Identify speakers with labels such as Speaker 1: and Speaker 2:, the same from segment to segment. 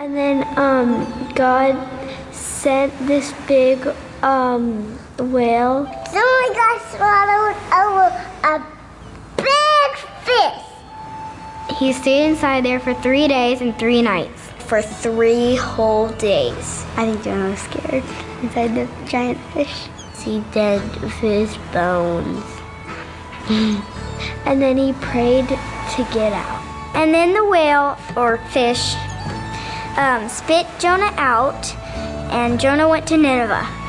Speaker 1: And then um, God sent this big um, whale.
Speaker 2: Someone got swallowed a, a big fish.
Speaker 3: He stayed inside there for three days and three nights.
Speaker 1: For three whole days.
Speaker 3: I think Jonah was scared inside the giant fish.
Speaker 1: See dead fish bones. and then he prayed to get out.
Speaker 3: And then the whale, or fish, um, spit Jonah out, and Jonah went to Nineveh.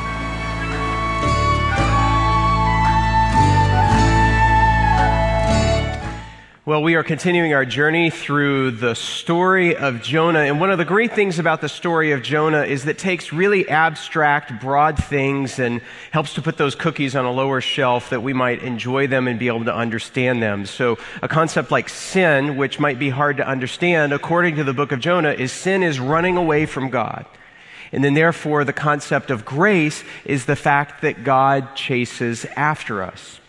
Speaker 4: Well, we are continuing our journey through the story of Jonah. And one of the great things about the story of Jonah is that it takes really abstract, broad things and helps to put those cookies on a lower shelf that we might enjoy them and be able to understand them. So a concept like sin, which might be hard to understand, according to the book of Jonah, is sin is running away from God. And then therefore the concept of grace is the fact that God chases after us.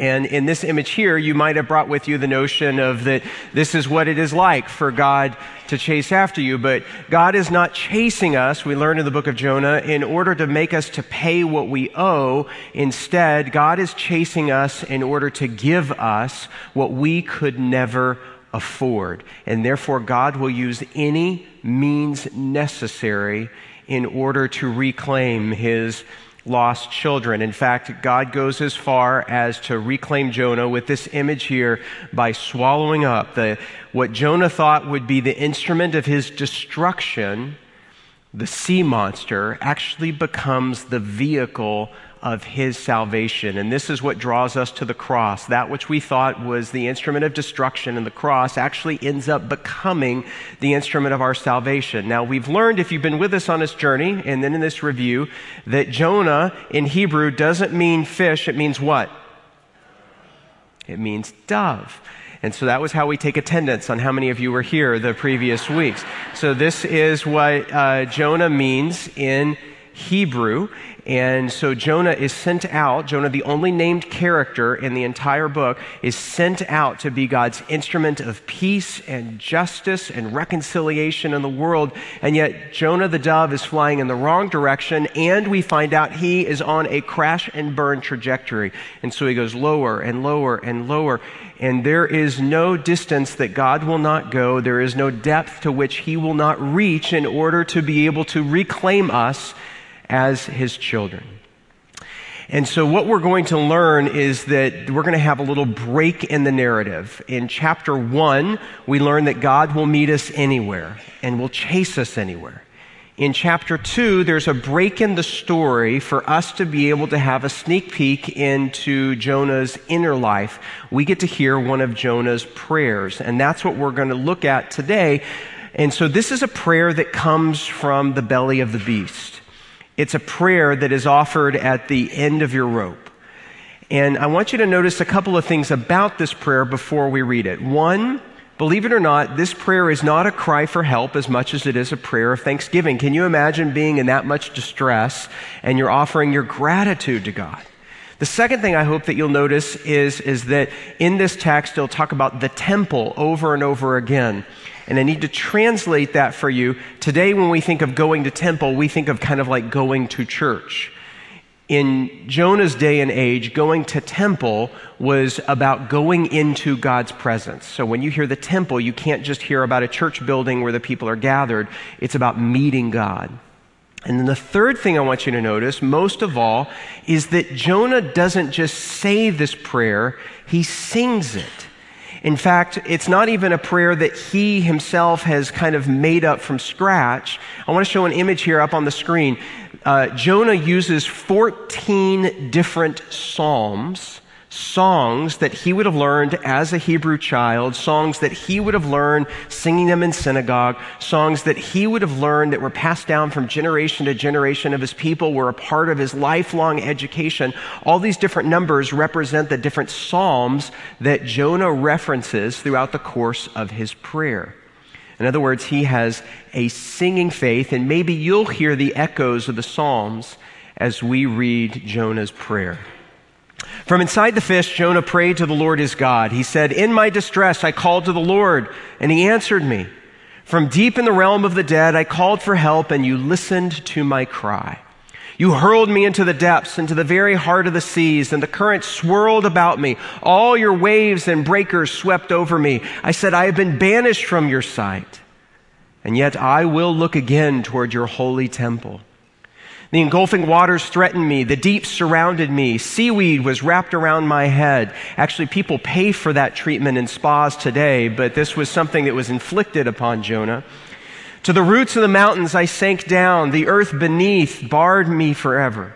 Speaker 4: And in this image here, you might have brought with you the notion of that this is what it is like for God to chase after you. But God is not chasing us, we learn in the book of Jonah, in order to make us to pay what we owe. Instead, God is chasing us in order to give us what we could never afford. And therefore, God will use any means necessary in order to reclaim his lost children. In fact, God goes as far as to reclaim Jonah with this image here by swallowing up the, what Jonah thought would be the instrument of his destruction. The sea monster actually becomes the vehicle of his salvation. And this is what draws us to the cross. That which we thought was the instrument of destruction and the cross actually ends up becoming the instrument of our salvation. Now, we've learned, if you've been with us on this journey and then in this review, that Jonah in Hebrew doesn't mean fish, it means what? It means dove. And so that was how we take attendance on how many of you were here the previous weeks. So this is what uh, Jonah means in Hebrew. And so Jonah is sent out. Jonah, the only named character in the entire book, is sent out to be God's instrument of peace and justice and reconciliation in the world. And yet Jonah the dove is flying in the wrong direction. And we find out he is on a crash and burn trajectory. And so he goes lower and lower and lower. And there is no distance that God will not go. There is no depth to which he will not reach in order to be able to reclaim us as his children. And so, what we're going to learn is that we're going to have a little break in the narrative. In chapter one, we learn that God will meet us anywhere and will chase us anywhere. In chapter two, there's a break in the story for us to be able to have a sneak peek into Jonah's inner life. We get to hear one of Jonah's prayers, and that's what we're going to look at today. And so, this is a prayer that comes from the belly of the beast. It's a prayer that is offered at the end of your rope. And I want you to notice a couple of things about this prayer before we read it. One, believe it or not, this prayer is not a cry for help as much as it is a prayer of thanksgiving. Can you imagine being in that much distress and you're offering your gratitude to God? The second thing I hope that you'll notice is, is that in this text, it'll talk about the temple over and over again. And I need to translate that for you. Today, when we think of going to temple, we think of kind of like going to church. In Jonah's day and age, going to temple was about going into God's presence. So when you hear the temple, you can't just hear about a church building where the people are gathered. It's about meeting God. And then the third thing I want you to notice, most of all, is that Jonah doesn't just say this prayer, he sings it. In fact, it's not even a prayer that he himself has kind of made up from scratch. I want to show an image here up on the screen. Uh, Jonah uses 14 different psalms songs that he would have learned as a Hebrew child, songs that he would have learned singing them in synagogue, songs that he would have learned that were passed down from generation to generation of his people, were a part of his lifelong education. All these different numbers represent the different psalms that Jonah references throughout the course of his prayer. In other words, he has a singing faith, and maybe you'll hear the echoes of the Psalms as we read Jonah's prayer. From inside the fish, Jonah prayed to the Lord his God. He said, In my distress, I called to the Lord, and he answered me. From deep in the realm of the dead, I called for help, and you listened to my cry. You hurled me into the depths, into the very heart of the seas, and the current swirled about me. All your waves and breakers swept over me. I said, I have been banished from your sight, and yet I will look again toward your holy temple. The engulfing waters threatened me. The deep surrounded me. Seaweed was wrapped around my head. Actually, people pay for that treatment in spas today, but this was something that was inflicted upon Jonah. To the roots of the mountains I sank down. The earth beneath barred me forever.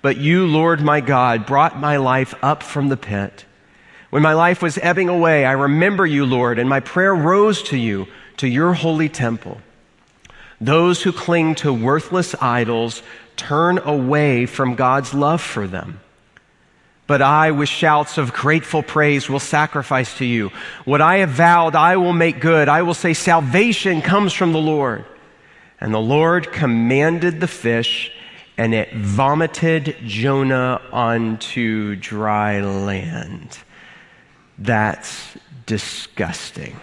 Speaker 4: But you, Lord my God, brought my life up from the pit. When my life was ebbing away, I remember you, Lord, and my prayer rose to you, to your holy temple. Those who cling to worthless idols turn away from God's love for them. But I, with shouts of grateful praise, will sacrifice to you. What I have vowed, I will make good. I will say, Salvation comes from the Lord. And the Lord commanded the fish, and it vomited Jonah onto dry land. That's disgusting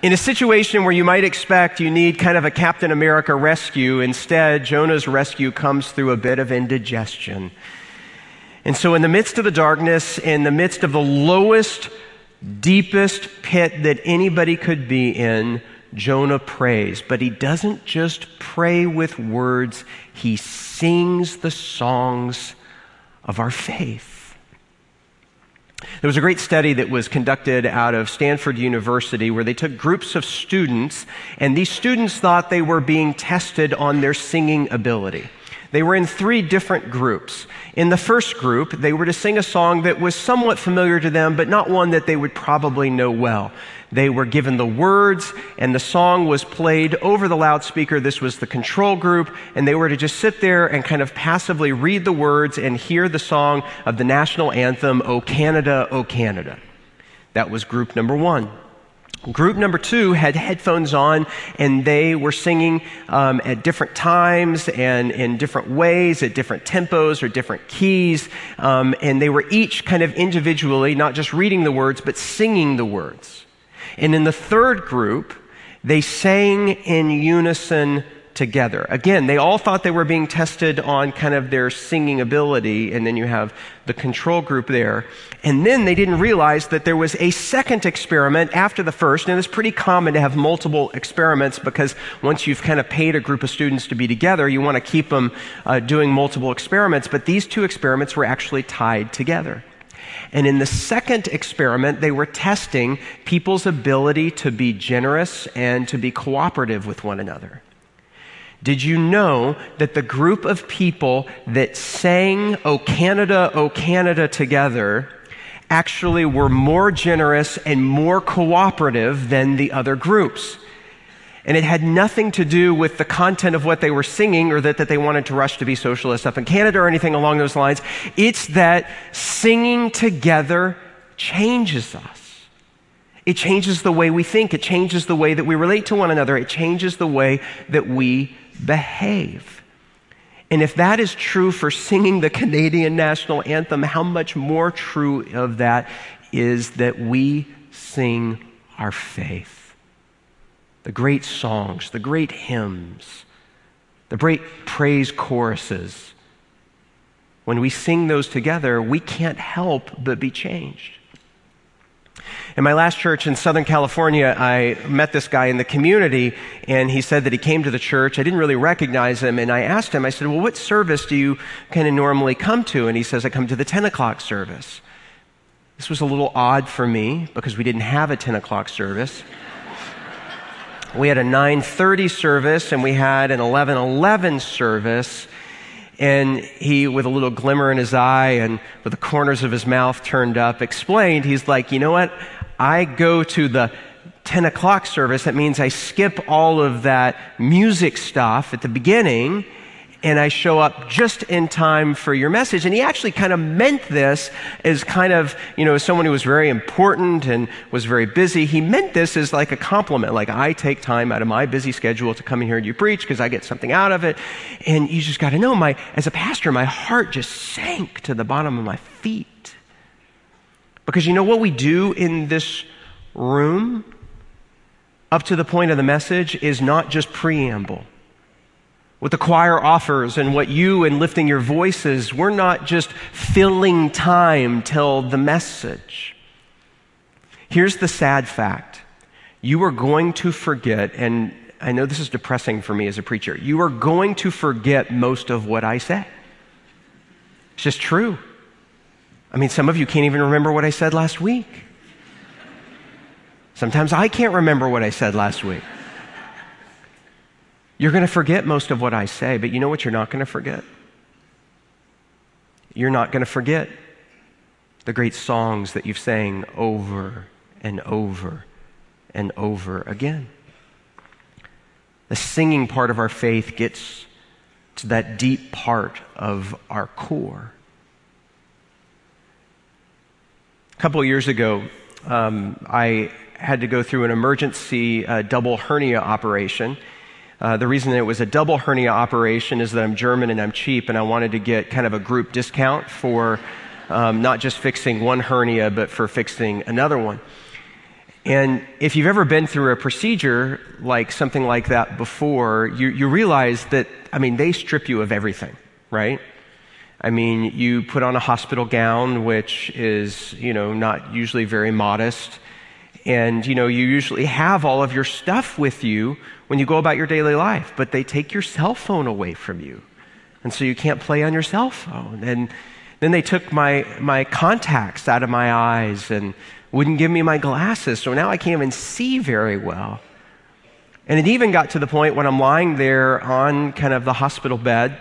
Speaker 4: in a situation where you might expect you need kind of a Captain America rescue, instead, Jonah's rescue comes through a bit of indigestion. And so, in the midst of the darkness, in the midst of the lowest, deepest pit that anybody could be in, Jonah prays. But he doesn't just pray with words, he sings the songs of our faith. There was a great study that was conducted out of Stanford University where they took groups of students, and these students thought they were being tested on their singing ability. They were in three different groups. In the first group, they were to sing a song that was somewhat familiar to them, but not one that they would probably know well. They were given the words, and the song was played over the loudspeaker. This was the control group, and they were to just sit there and kind of passively read the words and hear the song of the national anthem, O Canada, O Canada. That was group number one. Group number two had headphones on and they were singing um, at different times and in different ways, at different tempos or different keys. Um, and they were each kind of individually, not just reading the words, but singing the words. And in the third group, they sang in unison together. Again, they all thought they were being tested on kind of their singing ability, and then you have the control group there. And then they didn't realize that there was a second experiment after the first, and it's pretty common to have multiple experiments because once you've kind of paid a group of students to be together, you want to keep them uh, doing multiple experiments. But these two experiments were actually tied together. And in the second experiment, they were testing people's ability to be generous and to be cooperative with one another. Did you know that the group of people that sang O Canada, O Canada together actually were more generous and more cooperative than the other groups? And it had nothing to do with the content of what they were singing or that, that they wanted to rush to be socialists up in Canada or anything along those lines. It's that singing together changes us. It changes the way we think. It changes the way that we relate to one another. It changes the way that we behave. And if that is true for singing the Canadian national anthem, how much more true of that is that we sing our faith? the great songs, the great hymns, the great praise choruses, when we sing those together, we can't help but be changed. In my last church in Southern California, I met this guy in the community, and he said that he came to the church. I didn't really recognize him, and I asked him, I said, Well, what service do you kind of normally come to? And he says, I come to the 10 o'clock service. This was a little odd for me because we didn't have a 10 o'clock service we had a 9:30 service and we had an 11:11 service and he with a little glimmer in his eye and with the corners of his mouth turned up explained he's like you know what? I go to the 10 o'clock service. That means i skip all of that music stuff at the beginning and I show up just in time for your message. And he actually kind of meant this as kind of, you know, someone who was very important and was very busy. He meant this as like a compliment, like I take time out of my busy schedule to come in here and you preach because I get something out of it. And you just got to know, my, as a pastor, my heart just sank to the bottom of my feet. Because you know what we do in this room? up to the point of the message is not just preamble. What the choir offers and what you and lifting your voices, we're not just filling time till the message. Here's the sad fact you are going to forget, and I know this is depressing for me as a preacher, you are going to forget most of what I say. It's just true. I mean, some of you can't even remember what I said last week. Sometimes I can't remember what I said last week. You're going to forget most of what I say, but you know what you're not going to forget? You're not going to forget the great songs that you've sang over and over and over again. The singing part of our faith gets to that deep part of our core. A couple of years ago, um, I had to go through an emergency uh, double hernia operation. Uh, the reason it was a double hernia operation is that I'm German and I'm cheap, and I wanted to get kind of a group discount for um, not just fixing one hernia, but for fixing another one. And if you've ever been through a procedure like something like that before, you, you realize that, I mean, they strip you of everything, right? I mean, you put on a hospital gown, which is, you know, not usually very modest. And, you know, you usually have all of your stuff with you when you go about your daily life, but they take your cell phone away from you. And so you can't play on your cell phone. And then they took my, my contacts out of my eyes and wouldn't give me my glasses, so now I can't even see very well. And it even got to the point when I'm lying there on kind of the hospital bed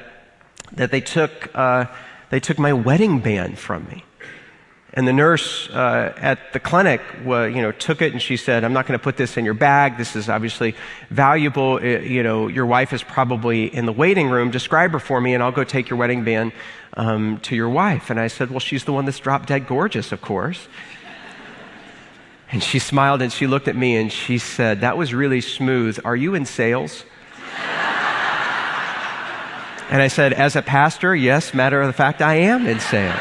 Speaker 4: that they took, uh, they took my wedding band from me. And the nurse uh, at the clinic, uh, you know, took it and she said, "I'm not going to put this in your bag. This is obviously valuable. It, you know, your wife is probably in the waiting room. Describe her for me, and I'll go take your wedding band um, to your wife." And I said, "Well, she's the one that's drop dead gorgeous, of course." And she smiled and she looked at me and she said, That was really smooth. Are you in sales? and I said, As a pastor, yes, matter of fact, I am in sales.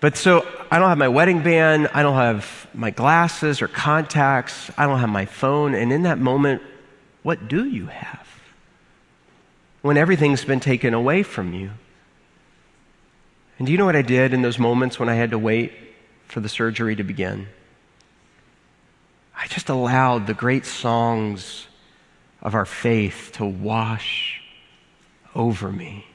Speaker 4: But so I don't have my wedding band, I don't have my glasses or contacts, I don't have my phone. And in that moment, what do you have? When everything's been taken away from you. And do you know what I did in those moments when I had to wait for the surgery to begin? I just allowed the great songs of our faith to wash over me.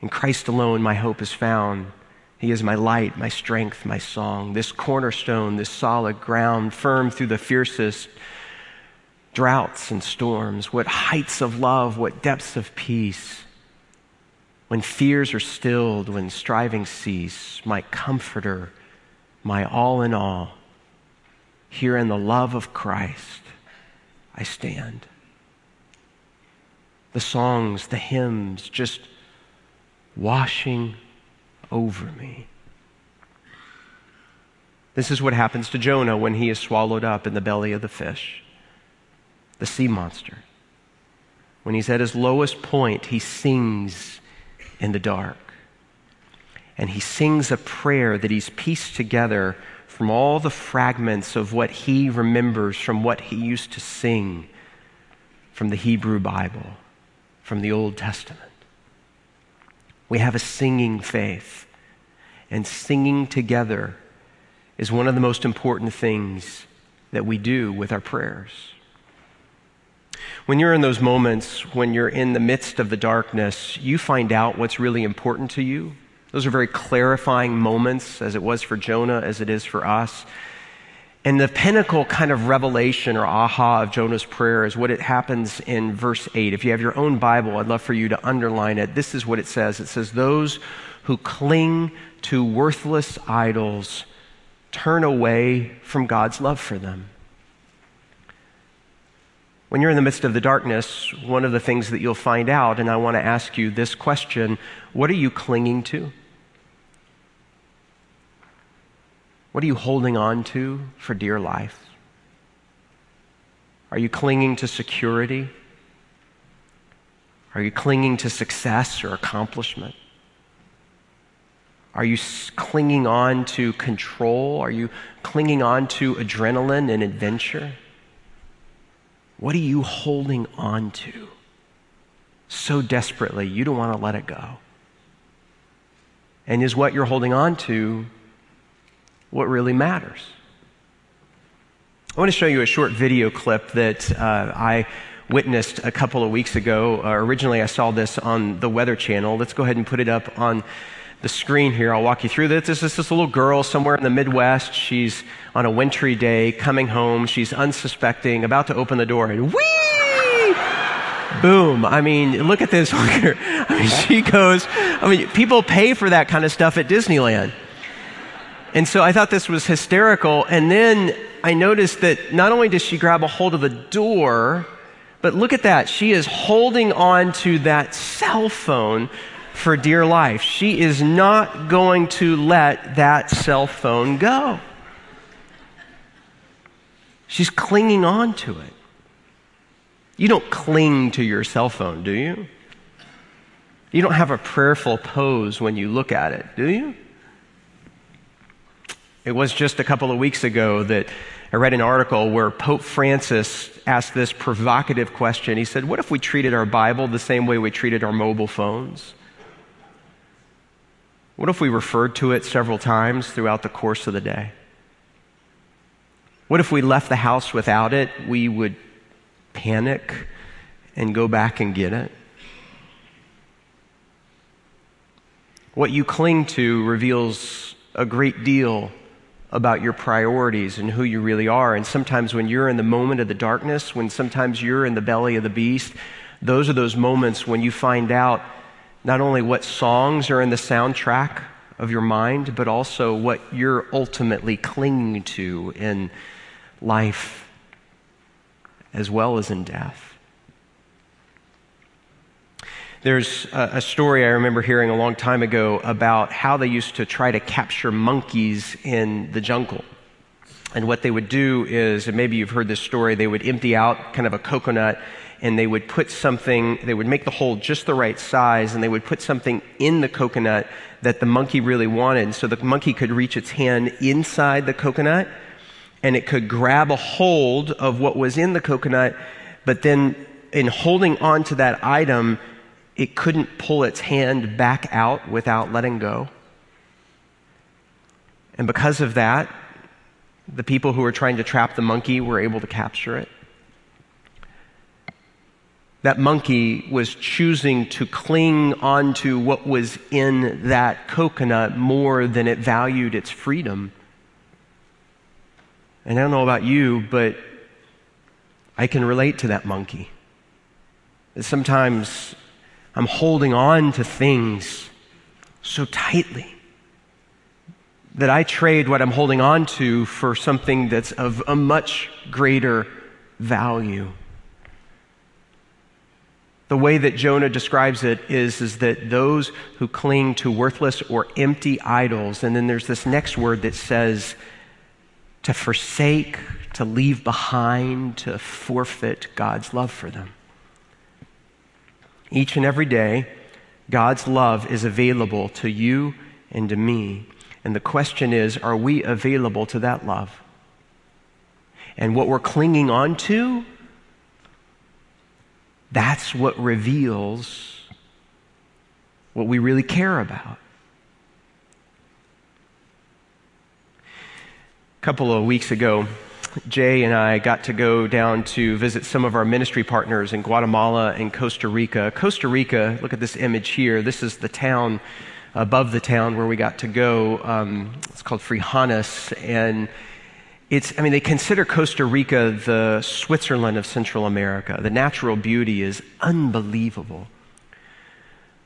Speaker 4: In Christ alone, my hope is found. He is my light, my strength, my song, this cornerstone, this solid ground, firm through the fiercest droughts and storms. What heights of love, what depths of peace when fears are stilled, when striving cease, my comforter, my all in all, here in the love of Christ, I stand. The songs, the hymns, just washing over me. This is what happens to Jonah when he is swallowed up in the belly of the fish, the sea monster. When he's at his lowest point, he sings in the dark. And he sings a prayer that he's pieced together from all the fragments of what he remembers from what he used to sing from the Hebrew Bible, from the Old Testament. We have a singing faith, and singing together is one of the most important things that we do with our prayers. When you're in those moments, when you're in the midst of the darkness, you find out what's really important to you. Those are very clarifying moments, as it was for Jonah, as it is for us. And the pinnacle kind of revelation or aha of Jonah's prayer is what it happens in verse 8. If you have your own Bible, I'd love for you to underline it. This is what it says it says, Those who cling to worthless idols turn away from God's love for them. When you're in the midst of the darkness, one of the things that you'll find out, and I want to ask you this question what are you clinging to? What are you holding on to for dear life? Are you clinging to security? Are you clinging to success or accomplishment? Are you clinging on to control? Are you clinging on to adrenaline and adventure? What are you holding on to so desperately you don't want to let it go? And is what you're holding on to what really matters? I want to show you a short video clip that uh, I witnessed a couple of weeks ago. Uh, originally, I saw this on the Weather Channel. Let's go ahead and put it up on the screen here. I'll walk you through this. This is this little girl somewhere in the Midwest. She's on a wintry day coming home. She's unsuspecting, about to open the door, and whee! Boom. I mean, look at this. I mean, she goes, I mean, people pay for that kind of stuff at Disneyland. And so I thought this was hysterical. And then I noticed that not only does she grab a hold of the door, but look at that. She is holding on to that cell phone for dear life. She is not going to let that cell phone go. She's clinging on to it. You don't cling to your cell phone, do you? You don't have a prayerful pose when you look at it, do you? It was just a couple of weeks ago that I read an article where Pope Francis asked this provocative question. He said, What if we treated our Bible the same way we treated our mobile phones? What if we referred to it several times throughout the course of the day? What if we left the house without it? We would panic and go back and get it. What you cling to reveals a great deal about your priorities and who you really are. And sometimes when you're in the moment of the darkness, when sometimes you're in the belly of the beast, those are those moments when you find out not only what songs are in the soundtrack of your mind, but also what you're ultimately clinging to in life as well as in death. There's a, story I remember hearing a long time ago about how they used to try to capture monkeys in the jungle. And what they would do is, and maybe you've heard this story, they would empty out kind of a coconut and they would put something, they would make the hole just the right size, and they would put something in the coconut that the monkey really wanted. So the monkey could reach its hand inside the coconut and it could grab a hold of what was in the coconut, but then in holding on to that item, it couldn't pull its hand back out without letting go. And because of that, the people who were trying to trap the monkey were able to capture it. That monkey was choosing to cling onto what was in that coconut more than it valued its freedom. And I don't know about you, but I can relate to that monkey. Sometimes I'm holding on to things so tightly that I trade what I'm holding on to for something that's of a much greater value. The way that Jonah describes it is, is that those who cling to worthless or empty idols, and then there's this next word that says to forsake, to leave behind, to forfeit God's love for them. Each and every day, God's love is available to you and to me. And the question is are we available to that love? And what we're clinging on to that's what reveals what we really care about. A couple of weeks ago, Jay and I got to go down to visit some of our ministry partners in Guatemala and Costa Rica. Costa Rica, look at this image here. This is the town above the town where we got to go. Um, it's called Frijones, and it's, I mean, they consider Costa Rica the Switzerland of Central America. The natural beauty is unbelievable.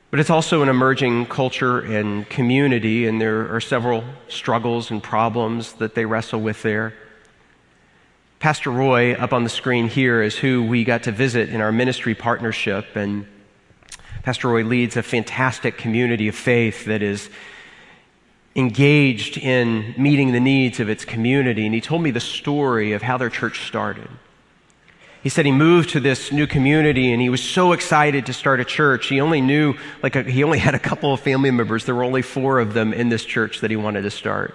Speaker 4: But it's also an emerging culture and community, and there are several struggles and problems that they wrestle with there. Pastor Roy, up on the screen here, is who we got to visit in our ministry partnership. And Pastor Roy leads a fantastic community of faith that is engaged in meeting the needs of its community. And he told me the story of how their church started. He said he moved to this new community and he was so excited to start a church. He only knew, like, a, he only had a couple of family members. There were only four of them in this church that he wanted to start.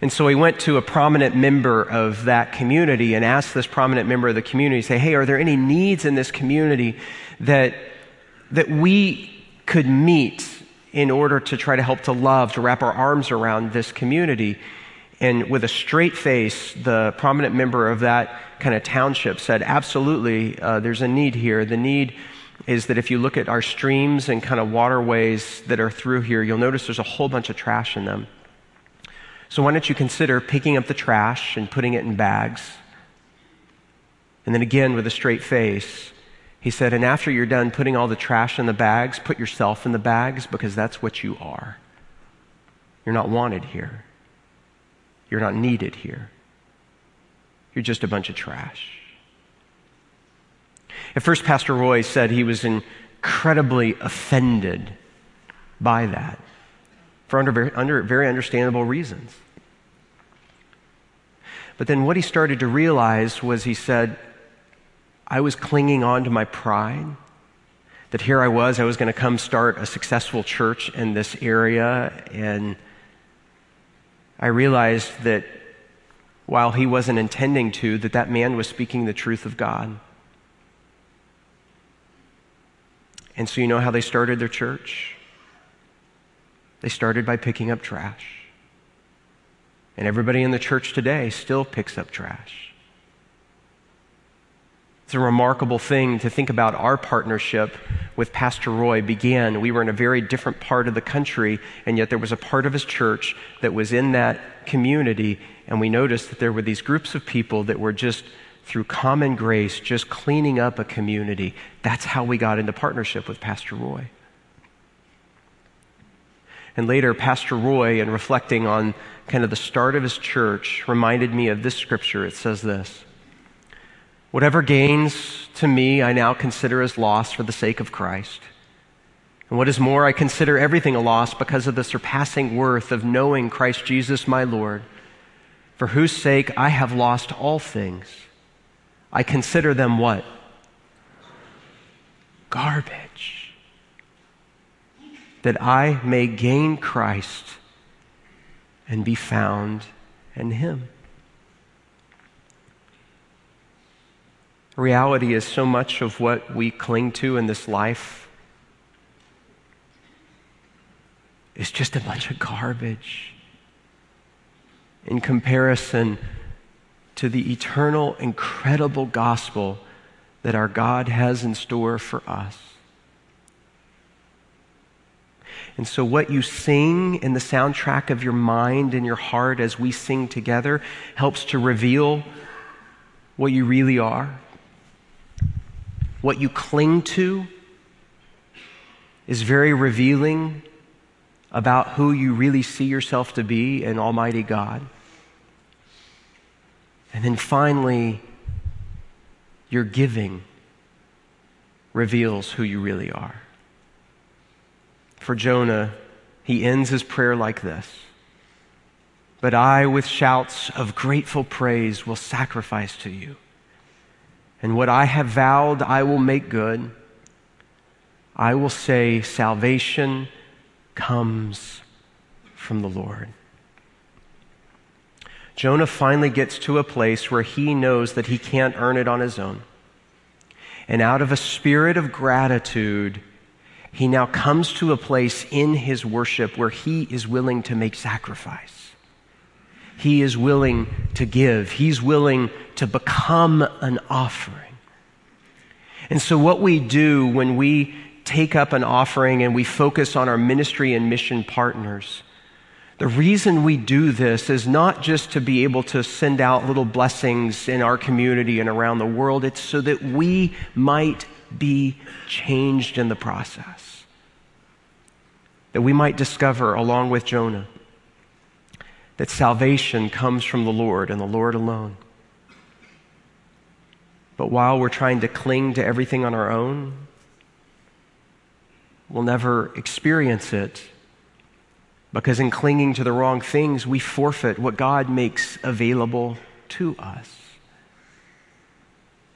Speaker 4: And so he went to a prominent member of that community and asked this prominent member of the community, say, hey, are there any needs in this community that, that we could meet in order to try to help to love, to wrap our arms around this community? And with a straight face, the prominent member of that kind of township said, absolutely, uh, there's a need here. The need is that if you look at our streams and kind of waterways that are through here, you'll notice there's a whole bunch of trash in them. So why don't you consider picking up the trash and putting it in bags? And then again, with a straight face, he said, and after you're done putting all the trash in the bags, put yourself in the bags because that's what you are. You're not wanted here. You're not needed here. You're just a bunch of trash. At first, Pastor Roy said he was incredibly offended by that for under very, under very understandable reasons. But then what he started to realize was he said, I was clinging on to my pride. That here I was, I was going to come start a successful church in this area. And I realized that while he wasn't intending to, that that man was speaking the truth of God. And so you know how they started their church? They started by picking up trash. And everybody in the church today still picks up trash. It's a remarkable thing to think about our partnership with Pastor Roy began. We were in a very different part of the country, and yet there was a part of his church that was in that community, and we noticed that there were these groups of people that were just through common grace, just cleaning up a community. That's how we got into partnership with Pastor Roy. And later, Pastor Roy, in reflecting on kind of the start of his church, reminded me of this scripture. It says this Whatever gains to me, I now consider as loss for the sake of Christ. And what is more, I consider everything a loss because of the surpassing worth of knowing Christ Jesus my Lord, for whose sake I have lost all things. I consider them what? Garbage that I may gain Christ and be found in Him. Reality is so much of what we cling to in this life is just a bunch of garbage in comparison to the eternal, incredible gospel that our God has in store for us. And so, what you sing in the soundtrack of your mind and your heart as we sing together helps to reveal what you really are. What you cling to is very revealing about who you really see yourself to be in Almighty God. And then finally, your giving reveals who you really are for Jonah, he ends his prayer like this But I, with shouts of grateful praise, will sacrifice to you. And what I have vowed, I will make good. I will say, Salvation comes from the Lord. Jonah finally gets to a place where he knows that he can't earn it on his own. And out of a spirit of gratitude, he now comes to a place in his worship where he is willing to make sacrifice. He is willing to give. He's willing to become an offering. And so, what we do when we take up an offering and we focus on our ministry and mission partners, the reason we do this is not just to be able to send out little blessings in our community and around the world, it's so that we might be changed in the process. That we might discover, along with Jonah, that salvation comes from the Lord and the Lord alone. But while we're trying to cling to everything on our own, we'll never experience it because in clinging to the wrong things, we forfeit what God makes available to us.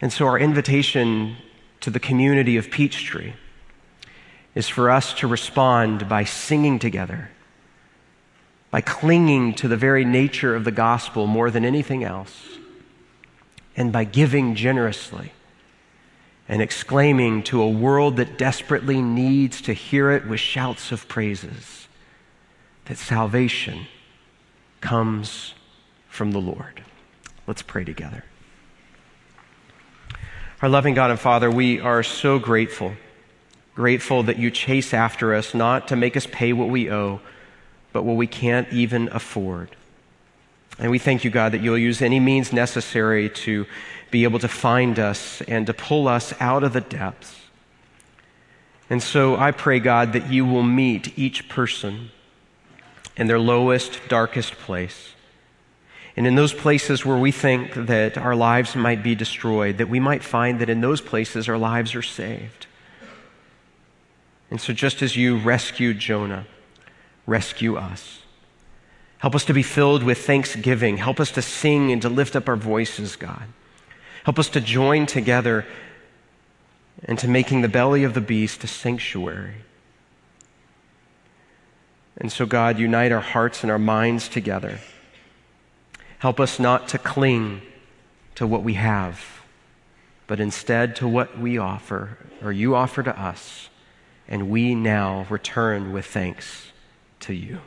Speaker 4: And so, our invitation to the community of Peachtree is for us to respond by singing together, by clinging to the very nature of the gospel more than anything else, and by giving generously and exclaiming to a world that desperately needs to hear it with shouts of praises that salvation comes from the Lord. Let's pray together. Our loving God and Father, we are so grateful. Grateful that you chase after us, not to make us pay what we owe, but what we can't even afford. And we thank you, God, that you'll use any means necessary to be able to find us and to pull us out of the depths. And so I pray, God, that you will meet each person in their lowest, darkest place. And in those places where we think that our lives might be destroyed, that we might find that in those places our lives are saved. And so, just as you rescued Jonah, rescue us. Help us to be filled with thanksgiving. Help us to sing and to lift up our voices, God. Help us to join together into making the belly of the beast a sanctuary. And so, God, unite our hearts and our minds together. Help us not to cling to what we have, but instead to what we offer, or you offer to us, and we now return with thanks to you.